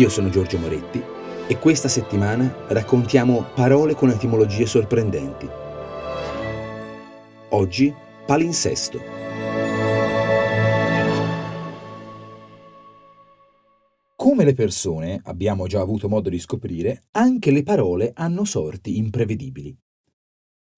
Io sono Giorgio Moretti e questa settimana raccontiamo parole con etimologie sorprendenti. Oggi palinsesto. Come le persone, abbiamo già avuto modo di scoprire, anche le parole hanno sorti imprevedibili.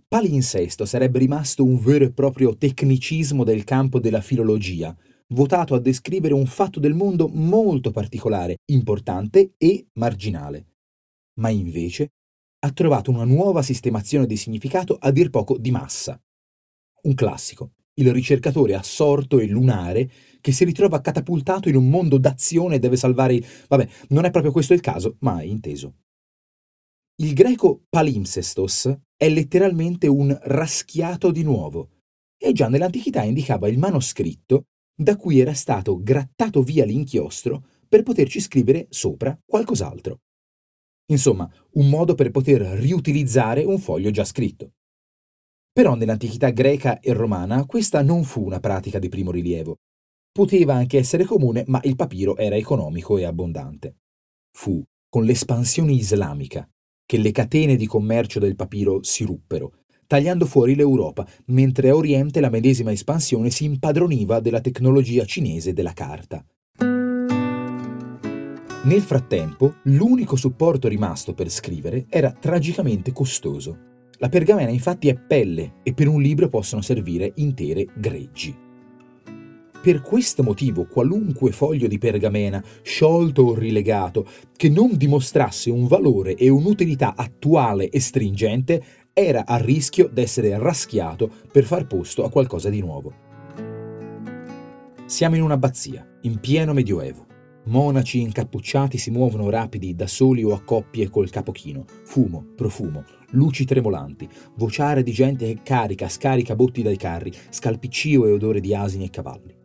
Palinsesto sarebbe rimasto un vero e proprio tecnicismo del campo della filologia, votato a descrivere un fatto del mondo molto particolare, importante e marginale. Ma invece ha trovato una nuova sistemazione di significato a dir poco di massa. Un classico, il ricercatore assorto e lunare che si ritrova catapultato in un mondo d'azione e deve salvare. Vabbè, non è proprio questo il caso, ma è inteso. Il greco palimpsestos è letteralmente un raschiato di nuovo e già nell'antichità indicava il manoscritto da cui era stato grattato via l'inchiostro per poterci scrivere sopra qualcos'altro. Insomma, un modo per poter riutilizzare un foglio già scritto. Però nell'antichità greca e romana questa non fu una pratica di primo rilievo. Poteva anche essere comune, ma il papiro era economico e abbondante. Fu con l'espansione islamica che le catene di commercio del papiro si ruppero tagliando fuori l'Europa, mentre a Oriente la medesima espansione si impadroniva della tecnologia cinese della carta. Nel frattempo, l'unico supporto rimasto per scrivere era tragicamente costoso. La pergamena infatti è pelle e per un libro possono servire intere greggi. Per questo motivo qualunque foglio di pergamena, sciolto o rilegato, che non dimostrasse un valore e un'utilità attuale e stringente, era a rischio d'essere raschiato per far posto a qualcosa di nuovo. Siamo in un'abbazia, in pieno medioevo. Monaci incappucciati si muovono rapidi da soli o a coppie col capo chino, fumo, profumo, luci tremolanti, vociare di gente che carica, scarica botti dai carri, scalpiccio e odore di asini e cavalli.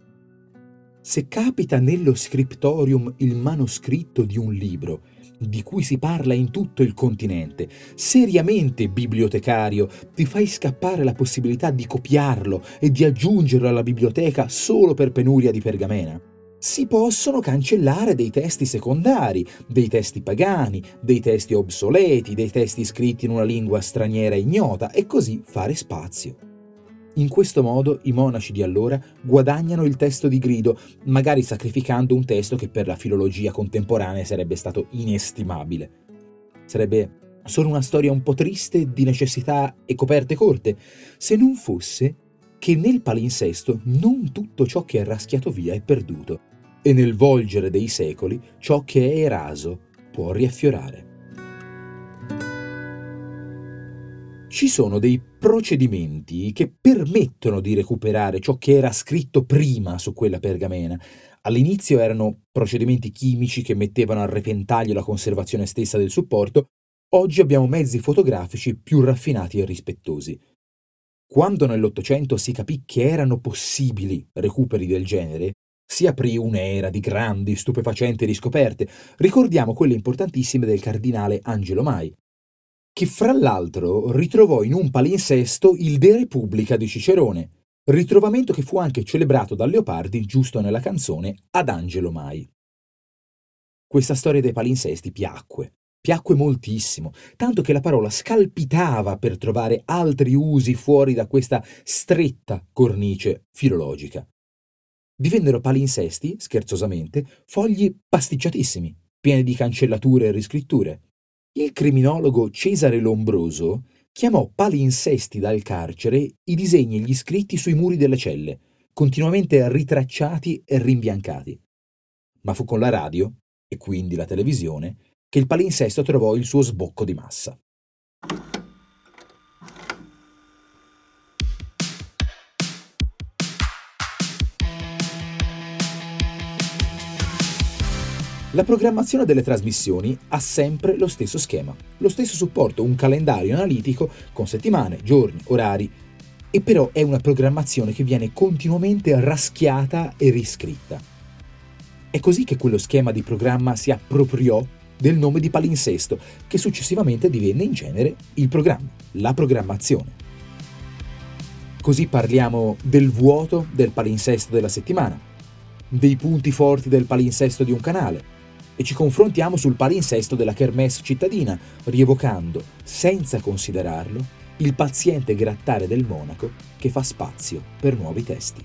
Se capita nello scriptorium il manoscritto di un libro di cui si parla in tutto il continente, seriamente bibliotecario, ti fai scappare la possibilità di copiarlo e di aggiungerlo alla biblioteca solo per penuria di pergamena? Si possono cancellare dei testi secondari, dei testi pagani, dei testi obsoleti, dei testi scritti in una lingua straniera ignota e così fare spazio. In questo modo i monaci di allora guadagnano il testo di grido, magari sacrificando un testo che per la filologia contemporanea sarebbe stato inestimabile. Sarebbe solo una storia un po' triste di necessità e coperte corte, se non fosse che nel palinsesto non tutto ciò che è raschiato via è perduto, e nel volgere dei secoli ciò che è eraso può riaffiorare. Ci sono dei procedimenti che permettono di recuperare ciò che era scritto prima su quella pergamena. All'inizio erano procedimenti chimici che mettevano a repentaglio la conservazione stessa del supporto, oggi abbiamo mezzi fotografici più raffinati e rispettosi. Quando nell'Ottocento si capì che erano possibili recuperi del genere, si aprì un'era di grandi, stupefacenti riscoperte. Ricordiamo quelle importantissime del cardinale Angelo Mai, che fra l'altro ritrovò in un palinsesto il De Repubblica di Cicerone, ritrovamento che fu anche celebrato da Leopardi giusto nella canzone Ad Angelo Mai. Questa storia dei palinsesti piacque, piacque moltissimo, tanto che la parola scalpitava per trovare altri usi fuori da questa stretta cornice filologica. Divennero palinsesti, scherzosamente, fogli pasticciatissimi, pieni di cancellature e riscritture, il criminologo Cesare Lombroso chiamò palinsesti dal carcere i disegni e gli scritti sui muri delle celle, continuamente ritracciati e rimbiancati. Ma fu con la radio, e quindi la televisione, che il palinsesto trovò il suo sbocco di massa. La programmazione delle trasmissioni ha sempre lo stesso schema, lo stesso supporto, un calendario analitico con settimane, giorni, orari, e però è una programmazione che viene continuamente raschiata e riscritta. È così che quello schema di programma si appropriò del nome di palinsesto, che successivamente divenne in genere il programma, la programmazione. Così parliamo del vuoto del palinsesto della settimana, dei punti forti del palinsesto di un canale, e ci confrontiamo sul palinsesto della kermesse cittadina, rievocando, senza considerarlo, il paziente grattare del monaco che fa spazio per nuovi testi.